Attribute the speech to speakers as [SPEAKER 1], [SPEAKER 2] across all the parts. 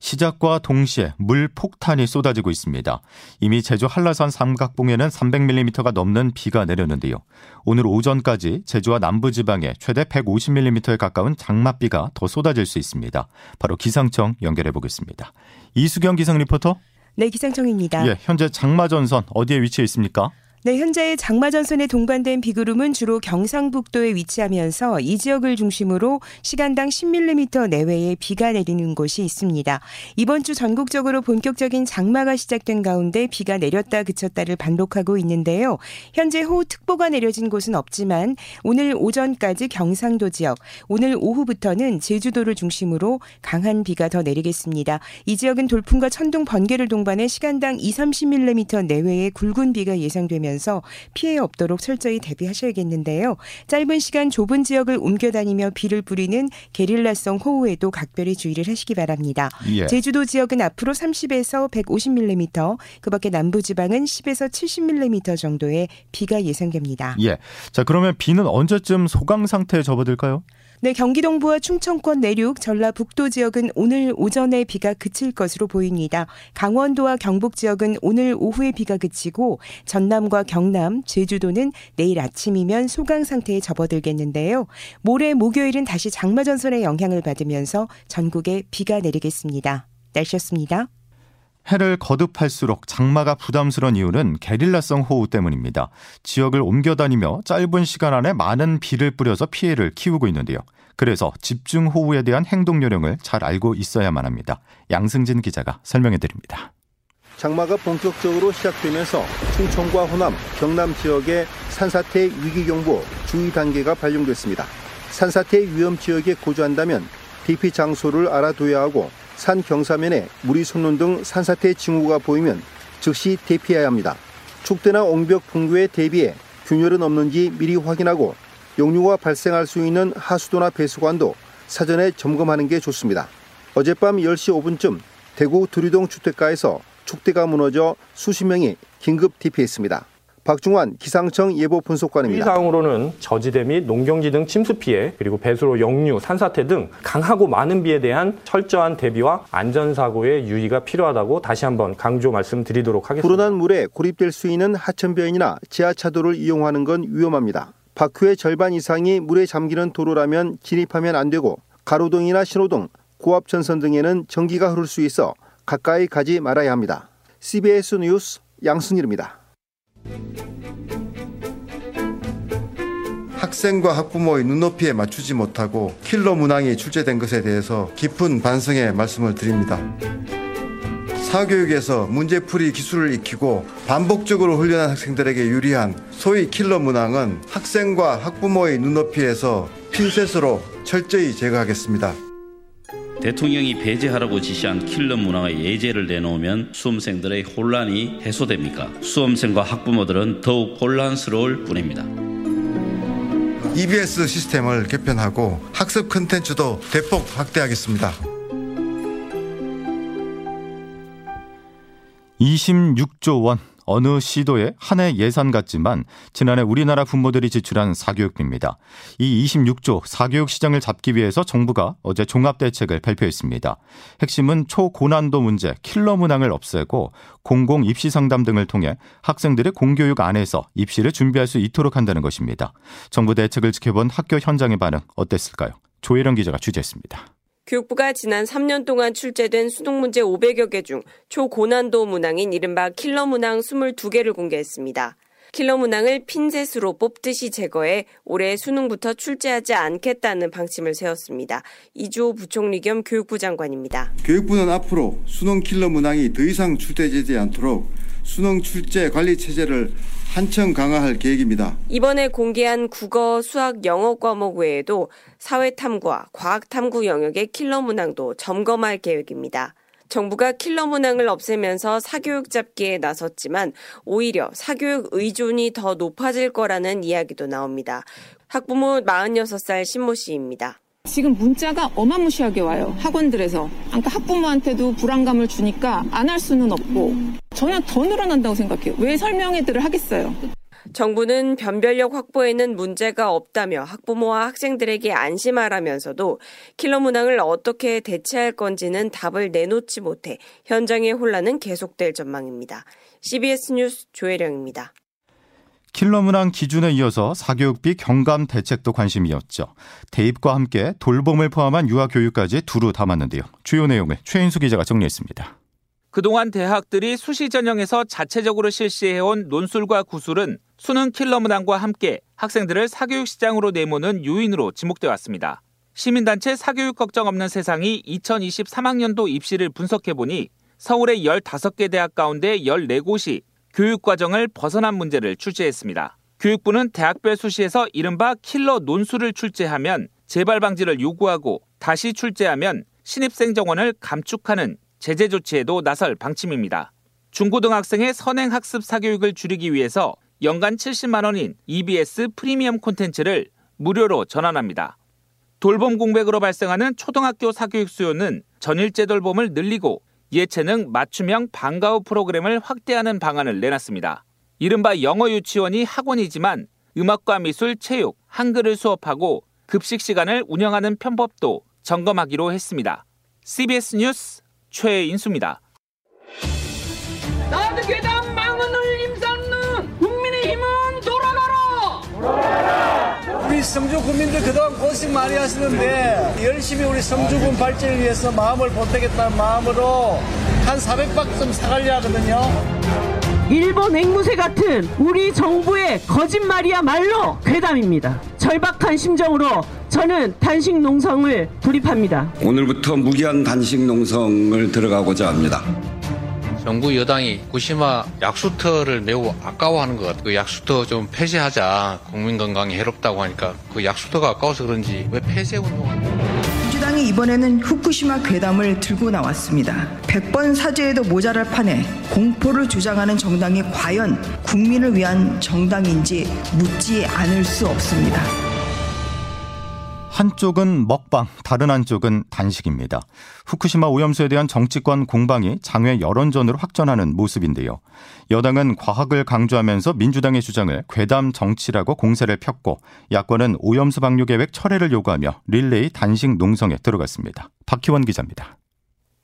[SPEAKER 1] 시작과 동시에 물 폭탄이 쏟아지고 있습니다. 이미 제주 한라산 삼각봉에는 300mm가 넘는 비가 내렸는데요. 오늘 오전까지 제주와 남부지방에 최대 150mm에 가까운 장맛비가 더 쏟아질 수 있습니다. 바로 기상청 연결해 보겠습니다. 이수경 기상 리포터.
[SPEAKER 2] 네, 기상청입니다.
[SPEAKER 1] 예, 현재 장마 전선 어디에 위치해 있습니까?
[SPEAKER 2] 네, 현재 장마 전선에 동반된 비구름은 주로 경상북도에 위치하면서 이 지역을 중심으로 시간당 10mm 내외의 비가 내리는 곳이 있습니다. 이번 주 전국적으로 본격적인 장마가 시작된 가운데 비가 내렸다 그쳤다를 반복하고 있는데요. 현재 호우특보가 내려진 곳은 없지만 오늘 오전까지 경상도 지역, 오늘 오후부터는 제주도를 중심으로 강한 비가 더 내리겠습니다. 이 지역은 돌풍과 천둥, 번개를 동반해 시간당 2, 30mm 내외의 굵은 비가 예상되며 하면서 피해 없도록 철저히 대비하셔야겠는데요. 짧은 시간 좁은 지역을 옮겨 다니며 비를 뿌리는 게릴라성 호우에도 각별히 주의를 하시기 바랍니다. 예. 제주도 지역은 앞으로 30에서 150mm, 그밖에 남부 지방은 10에서 70mm 정도의 비가 예상됩니다.
[SPEAKER 1] 예. 자 그러면 비는 언제쯤 소강 상태에 접어들까요?
[SPEAKER 2] 네, 경기 동부와 충청권 내륙, 전라북도 지역은 오늘 오전에 비가 그칠 것으로 보입니다. 강원도와 경북 지역은 오늘 오후에 비가 그치고 전남과 경남, 제주도는 내일 아침이면 소강 상태에 접어들겠는데요. 모레 목요일은 다시 장마 전선의 영향을 받으면서 전국에 비가 내리겠습니다. 날씨였습니다.
[SPEAKER 1] 해를 거듭할수록 장마가 부담스러운 이유는 게릴라성 호우 때문입니다. 지역을 옮겨다니며 짧은 시간 안에 많은 비를 뿌려서 피해를 키우고 있는데요. 그래서 집중 호우에 대한 행동 요령을 잘 알고 있어야만 합니다. 양승진 기자가 설명해 드립니다.
[SPEAKER 3] 장마가 본격적으로 시작되면서 충청과 호남, 경남 지역에 산사태 위기경보 주의 단계가 발령됐습니다. 산사태 위험 지역에 거주한다면 대피 장소를 알아둬야 하고 산 경사면에 물이 솟는 등 산사태 징후가 보이면 즉시 대피해야 합니다. 축대나 옹벽 붕괴에 대비해 균열은 없는지 미리 확인하고 용류가 발생할 수 있는 하수도나 배수관도 사전에 점검하는 게 좋습니다. 어젯밤 10시 5분쯤 대구 두리동 주택가에서 축대가 무너져 수십 명이 긴급 대피했습니다. 박중환 기상청 예보 분석관입니다.
[SPEAKER 4] 사항으로는 저지대 및 농경지 등 침수 피해 그리고 배수로 역류, 산사태 등 강하고 많은 비에 대한 철저한 대비와 안전사고의 유의가 필요하다고 다시 한번 강조 말씀드리도록 하겠습니다.
[SPEAKER 3] 불어난 물에 고립될 수 있는 하천변이나 지하차도를 이용하는 건 위험합니다. 바퀴의 절반 이상이 물에 잠기는 도로라면 진입하면 안 되고 가로등이나 신호등, 고압 전선 등에는 전기가 흐를 수 있어 가까이 가지 말아야 합니다. CBS 뉴스 양승일입니다.
[SPEAKER 5] 학생과 학부모의 눈높이에 맞추지 못하고 킬러 문항이 출제된 것에 대해서 깊은 반성의 말씀을 드립니다. 사교육에서 문제풀이 기술을 익히고 반복적으로 훈련한 학생들에게 유리한 소위 킬러 문항은 학생과 학부모의 눈높이에서 핀셋으로 철저히 제거하겠습니다.
[SPEAKER 6] 대통령이 배제하라고 지시한 킬러 문항의 예제를 내놓으면 수험생들의 혼란이 해소됩니까? 수험생과 학부모들은 더욱 혼란스러울 뿐입니다.
[SPEAKER 5] EBS 시스템을 개편하고 학습 컨텐츠도 대폭 확대하겠습니다.
[SPEAKER 1] 26조 원 어느 시도의 한 해 예산 같지만 지난해 우리나라 부모들이 지출한 사교육비입니다. 이 26조 사교육 시장을 잡기 위해서 정부가 어제 종합대책을 발표했습니다. 핵심은 초고난도 문제 킬러 문항을 없애고 공공 입시 상담 등을 통해 학생들의 공교육 안에서 입시를 준비할 수 있도록 한다는 것입니다. 정부 대책을 지켜본 학교 현장의 반응 어땠을까요? 조혜령 기자가 취재했습니다.
[SPEAKER 7] 교육부가 지난 3년 동안 출제된 수능 문제 500여 개 중 초고난도 문항인 이른바 킬러 문항 22개를 공개했습니다. 킬러 문항을 핀셋으로 뽑듯이 제거해 올해 수능부터 출제하지 않겠다는 방침을 세웠습니다. 이주호 부총리 겸 교육부 장관입니다.
[SPEAKER 5] 교육부는 앞으로 수능 킬러 문항이 더 이상 출제되지 않도록 수능 출제 관리 체제를 한층 강화할 계획입니다.
[SPEAKER 7] 이번에 공개한 국어, 수학, 영어 과목 외에도 사회탐구와 과학탐구 영역의 킬러 문항도 점검할 계획입니다. 정부가 킬러 문항을 없애면서 사교육 잡기에 나섰지만 오히려 사교육 의존이 더 높아질 거라는 이야기도 나옵니다. 학부모 46살 신모 씨입니다.
[SPEAKER 8] 지금 문자가 어마무시하게 와요. 학원들에서. 그러니까 학부모한테도 불안감을 주니까 안 할 수는 없고 저는 더 늘어난다고 생각해요. 왜 설명회들을 하겠어요.
[SPEAKER 7] 정부는 변별력 확보에는 문제가 없다며 학부모와 학생들에게 안심하라면서도 킬러 문항을 어떻게 대체할 건지는 답을 내놓지 못해 현장의 혼란은 계속될 전망입니다. CBS 뉴스 조혜령입니다.
[SPEAKER 1] 킬러 문항 기준에 이어서 사교육비 경감 대책도 관심이었죠. 대입과 함께 돌봄을 포함한 유아 교육까지 두루 담았는데요. 주요 내용을 최인수 기자가 정리했습니다.
[SPEAKER 9] 그동안 대학들이 수시 전형에서 자체적으로 실시해온 논술과 구술은 수능 킬러 문항과 함께 학생들을 사교육 시장으로 내모는 요인으로 지목돼 왔습니다. 시민단체 사교육 걱정 없는 세상이 2023학년도 입시를 분석해보니 서울의 15개 대학 가운데 14곳이 교육과정을 벗어난 문제를 출제했습니다. 교육부는 대학별 수시에서 이른바 킬러 논술을 출제하면 재발 방지를 요구하고 다시 출제하면 신입생 정원을 감축하는 제재 조치에도 나설 방침입니다. 중고등학생의 선행 학습 사교육을 줄이기 위해서 연간 70만 원인 EBS 프리미엄 콘텐츠를 무료로 전환합니다. 돌봄 공백으로 발생하는 초등학교 사교육 수요는 전일제 돌봄을 늘리고 예체능 맞춤형 방과 후 프로그램을 확대하는 방안을 내놨습니다. 이른바 영어 유치원이 학원이지만 음악과 미술, 체육, 한글을 수업하고 급식 시간을 운영하는 편법도 점검하기로 했습니다. CBS 뉴스 최인수입니다.
[SPEAKER 10] 나도 괴담 망언을 임삼는 국민의힘은 돌아가라!
[SPEAKER 11] 돌아가라! 우리 성주 국민들 그동안 고생 많이 하시는데 열심히 우리 성주군 발전을 위해서 마음을 보태겠다는 마음으로 한 400박 좀 사가려 하거든요.
[SPEAKER 12] 일본 앵무새 같은 우리 정부의 거짓말이야 말로 괴담입니다. 절박한 심정으로 저는 단식 농성을 돌입합니다.
[SPEAKER 13] 오늘부터 무기한 단식 농성을 들어가고자 합니다.
[SPEAKER 14] 정부 여당이 구시마 약수터를 매우 아까워하는 것 같아요. 그 약수터 좀 폐쇄하자. 국민 건강에 해롭다고 하니까 그 약수터가 아까워서 그런지 왜 폐쇄 운동을
[SPEAKER 15] 민주당이 이번에는 후쿠시마 괴담을 들고 나왔습니다. 100번 사죄에도 모자랄 판에 공포를 주장하는 정당이 과연 국민을 위한 정당인지 묻지 않을 수 없습니다.
[SPEAKER 1] 한쪽은 먹방, 다른 한쪽은 단식입니다. 후쿠시마 오염수에 대한 정치권 공방이 장외 여론전으로 확전하는 모습인데요. 여당은 과학을 강조하면서 민주당의 주장을 괴담 정치라고 공세를 폈고 야권은 오염수 방류 계획 철회를 요구하며 릴레이 단식 농성에 들어갔습니다. 박희원 기자입니다.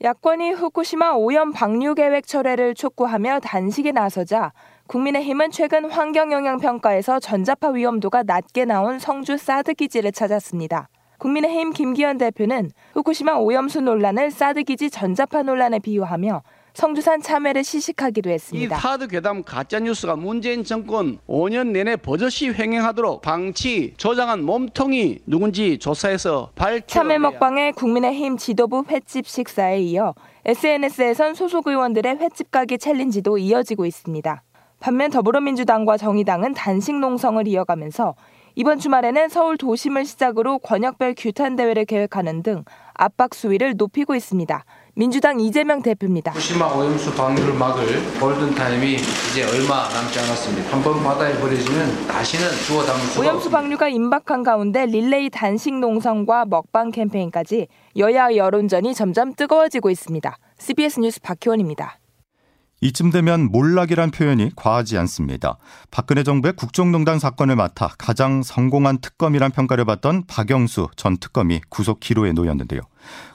[SPEAKER 16] 야권이 후쿠시마 오염 방류 계획 철회를 촉구하며 단식에 나서자 국민의힘은 최근 환경영향평가에서 전자파 위험도가 낮게 나온 성주 사드 기지를 찾았습니다. 국민의힘 김기현 대표는 후쿠시마 오염수 논란을 사드 기지 전자파 논란에 비유하며 성주산 참외를 시식하기도 했습니다.
[SPEAKER 17] 이 사드 괴담 가짜 뉴스가 문재인 정권 5년 내내 버젓이 횡행하도록 방치 조장한 몸통이 누군지 조사해서 밝혀.
[SPEAKER 16] 참외 먹방의 국민의힘 지도부 횟집 식사에 이어 SNS에선 소속 의원들의 횟집 가기 챌린지도 이어지고 있습니다. 반면 더불어민주당과 정의당은 단식 농성을 이어가면서 이번 주말에는 서울 도심을 시작으로 권역별 규탄 대회를 계획하는 등 압박 수위를 높이고 있습니다. 민주당 이재명 대표입니다.
[SPEAKER 14] 후쿠시마 오염수 방류를 막을 골든타임이 이제 얼마 남지 않았습니다. 한 번 바다에 버려지면 다시는 주워 담을 수가
[SPEAKER 16] 오염수 방류가 임박한 가운데 릴레이 단식 농성과 먹방 캠페인까지 여야 여론전이 점점 뜨거워지고 있습니다. CBS 뉴스 박희원입니다.
[SPEAKER 1] 이쯤 되면 몰락이란 표현이 과하지 않습니다. 박근혜 정부의 국정농단 사건을 맡아 가장 성공한 특검이란 평가를 받던 박영수 전 특검이 구속 기로에 놓였는데요.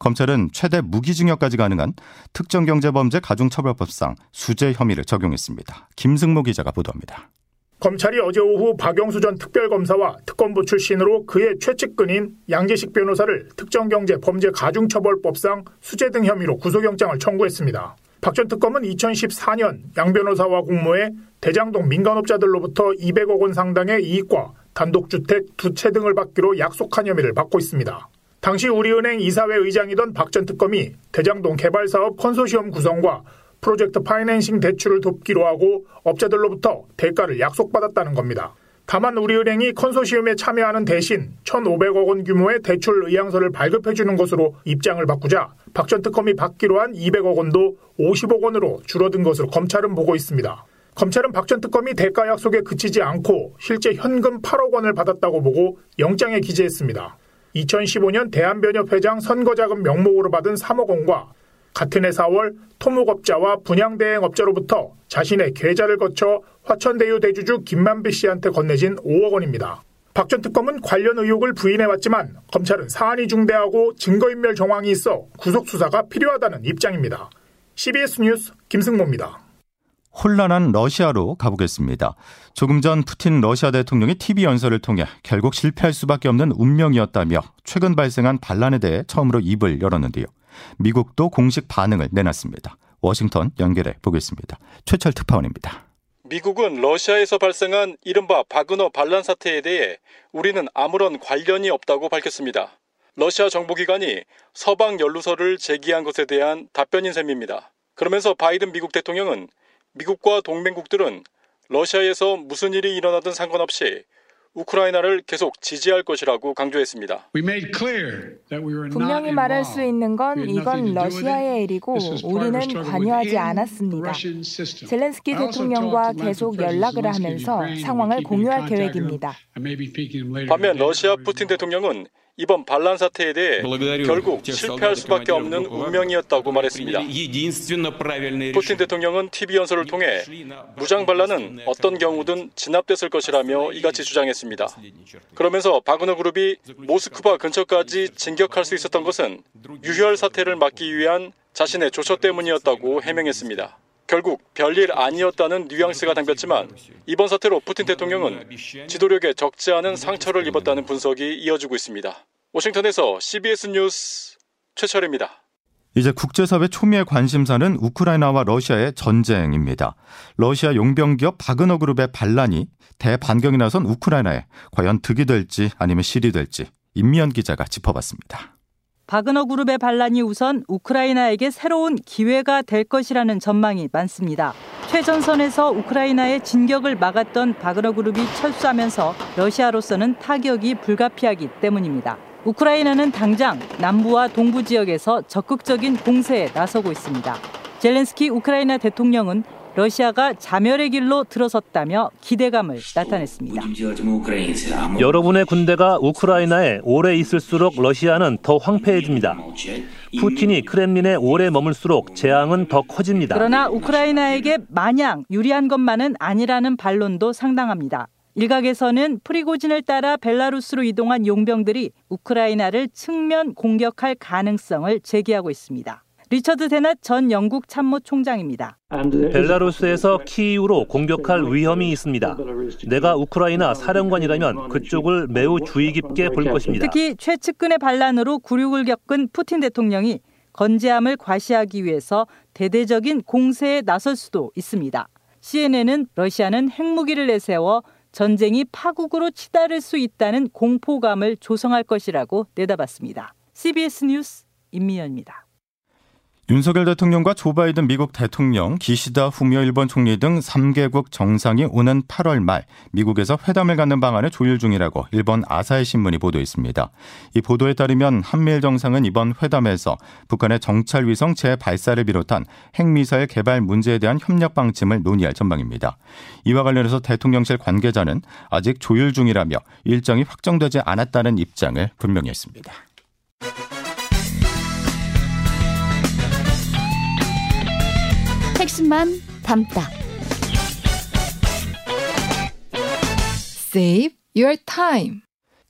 [SPEAKER 1] 검찰은 최대 무기징역까지 가능한 특정경제범죄 가중처벌법상 수재 혐의를 적용했습니다. 김승모 기자가 보도합니다.
[SPEAKER 18] 검찰이 어제 오후 박영수 전 특별검사와 특검부 출신으로 그의 최측근인 양재식 변호사를 특정경제 범죄 가중처벌법상 수재 등 혐의로 구속영장을 청구했습니다. 박 전 특검은 2014년 양 변호사와 공모해 대장동 민간업자들로부터 200억 원 상당의 이익과 단독주택 두 채 등을 받기로 약속한 혐의를 받고 있습니다. 당시 우리은행 이사회 의장이던 박 전 특검이 대장동 개발사업 컨소시엄 구성과 프로젝트 파이낸싱 대출을 돕기로 하고 업자들로부터 대가를 약속받았다는 겁니다. 다만 우리은행이 컨소시엄에 참여하는 대신 1,500억 원 규모의 대출 의향서를 발급해 주는 것으로 입장을 바꾸자 박 전 특검이 받기로 한 200억 원도 50억 원으로 줄어든 것으로 검찰은 보고 있습니다. 검찰은 박 전 특검이 대가 약속에 그치지 않고 실제 현금 8억 원을 받았다고 보고 영장에 기재했습니다. 2015년 대한변협회장 선거자금 명목으로 받은 3억 원과 같은 해 4월 토목업자와 분양대행업자로부터 자신의 계좌를 거쳐 화천대유 대주주 김만배 씨한테 건네진 5억 원입니다. 박 전 특검은 관련 의혹을 부인해왔지만 검찰은 사안이 중대하고 증거인멸 정황이 있어 구속 수사가 필요하다는 입장입니다. CBS 뉴스 김승모입니다.
[SPEAKER 1] 혼란한 러시아로 가보겠습니다. 조금 전 푸틴 러시아 대통령이 TV 연설을 통해 결국 실패할 수밖에 없는 운명이었다며 최근 발생한 반란에 대해 처음으로 입을 열었는데요. 미국도 공식 반응을 내놨습니다. 워싱턴 연결해 보겠습니다. 최철 특파원입니다.
[SPEAKER 19] 미국은 러시아에서 발생한 이른바 바그너 반란 사태에 대해 우리는 아무런 관련이 없다고 밝혔습니다. 러시아 정보기관이 서방 연루서를 제기한 것에 대한 답변인 셈입니다. 그러면서 바이든 미국 대통령은 미국과 동맹국들은 러시아에서 무슨 일이 일어나든 상관없이 우크라이나를 계속 지지할 것이라고 강조했습니다.
[SPEAKER 16] 분명히 말할 수 있는 건 이건 러시아의 일이고 우리는 관여하지 않았습니다. 젤렌스키 대통령과 계속 연락을 하면서 상황을 공유할 계획입니다.
[SPEAKER 19] 반면 러시아 푸틴 대통령은 이번 반란 사태에 대해 결국 실패할 수밖에 없는 운명이었다고 말했습니다. 푸틴 대통령은 TV 연설을 통해 무장 반란은 어떤 경우든 진압됐을 것이라며 이같이 주장했습니다. 그러면서 바그너 그룹이 모스크바 근처까지 진격할 수 있었던 것은 유혈 사태를 막기 위한 자신의 조처 때문이었다고 해명했습니다. 결국 별일 아니었다는 뉘앙스가 담겼지만 이번 사태로 푸틴 대통령은 지도력에 적지 않은 상처를 입었다는 분석이 이어지고 있습니다. 워싱턴에서 CBS 뉴스 최철입니다.
[SPEAKER 1] 이제 국제사회 초미의 관심사는 우크라이나와 러시아의 전쟁입니다. 러시아 용병기업 바그너 그룹의 반란이 대반경이 나선 우크라이나에 과연 득이 될지 아니면 실이 될지 임미연 기자가 짚어봤습니다.
[SPEAKER 20] 바그너 그룹의 반란이 우선 우크라이나에게 새로운 기회가 될 것이라는 전망이 많습니다. 최전선에서 우크라이나의 진격을 막았던 바그너 그룹이 철수하면서 러시아로서는 타격이 불가피하기 때문입니다. 우크라이나는 당장 남부와 동부 지역에서 적극적인 공세에 나서고 있습니다. 젤렌스키 우크라이나 대통령은 러시아가 자멸의 길로 들어섰다며 기대감을 나타냈습니다.
[SPEAKER 21] 여러분의 군대가 우크라이나에 오래 있을수록 러시아는 더 황폐해집니다. 푸틴이 크렘린에 오래 머물수록 재앙은 더 커집니다.
[SPEAKER 20] 그러나 우크라이나에게 마냥 유리한 것만은 아니라는 반론도 상당합니다. 일각에서는 프리고진을 따라 벨라루스로 이동한 용병들이 우크라이나를 측면 공격할 가능성을 제기하고 있습니다. 리처드 데낫 전 영국 참모총장입니다.
[SPEAKER 21] 벨라루스에서 키이우로 공격할 위험이 있습니다. 내가 우크라이나 사령관이라면 그쪽을 매우 주의 깊게 볼 것입니다.
[SPEAKER 20] 특히 최측근의 반란으로 굴욕을 겪은 푸틴 대통령이 건재함을 과시하기 위해서 대대적인 공세에 나설 수도 있습니다. CNN은 러시아는 핵무기를 내세워 전쟁이 파국으로 치달을 수 있다는 공포감을 조성할 것이라고 내다봤습니다. CBS 뉴스 임미연입니다.
[SPEAKER 1] 윤석열 대통령과 조 바이든 미국 대통령, 기시다 후미오 일본 총리 등 3개국 정상이 오는 8월 말 미국에서 회담을 갖는 방안을 조율 중이라고 일본 아사히 신문이 보도했습니다. 이 보도에 따르면 한미일 정상은 이번 회담에서 북한의 정찰 위성 재발사를 비롯한 핵미사일 개발 문제에 대한 협력 방침을 논의할 전망입니다. 이와 관련해서 대통령실 관계자는 아직 조율 중이라며 일정이 확정되지 않았다는 입장을 분명히 했습니다.
[SPEAKER 22] 핵심만 담다. Save your time.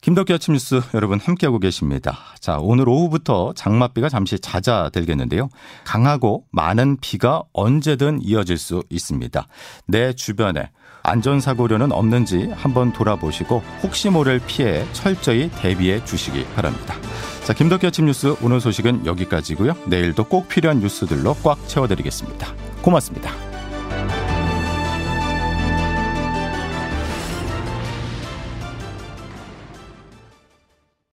[SPEAKER 1] 김덕기 아침 뉴스 여러분 함께하고 계십니다. 자, 오늘 오후부터 장맛비가 잠시 잦아들겠는데요. 강하고 많은 비가 언제든 이어질 수 있습니다. 내 주변에 안전사고료는 없는지 한번 돌아보시고 혹시 모를 피해 철저히 대비해 주시기 바랍니다. 자, 김덕기 아침 뉴스 오늘 소식은 여기까지고요. 내일도 꼭 필요한 뉴스들로 꽉 채워드리겠습니다. 고맙습니다.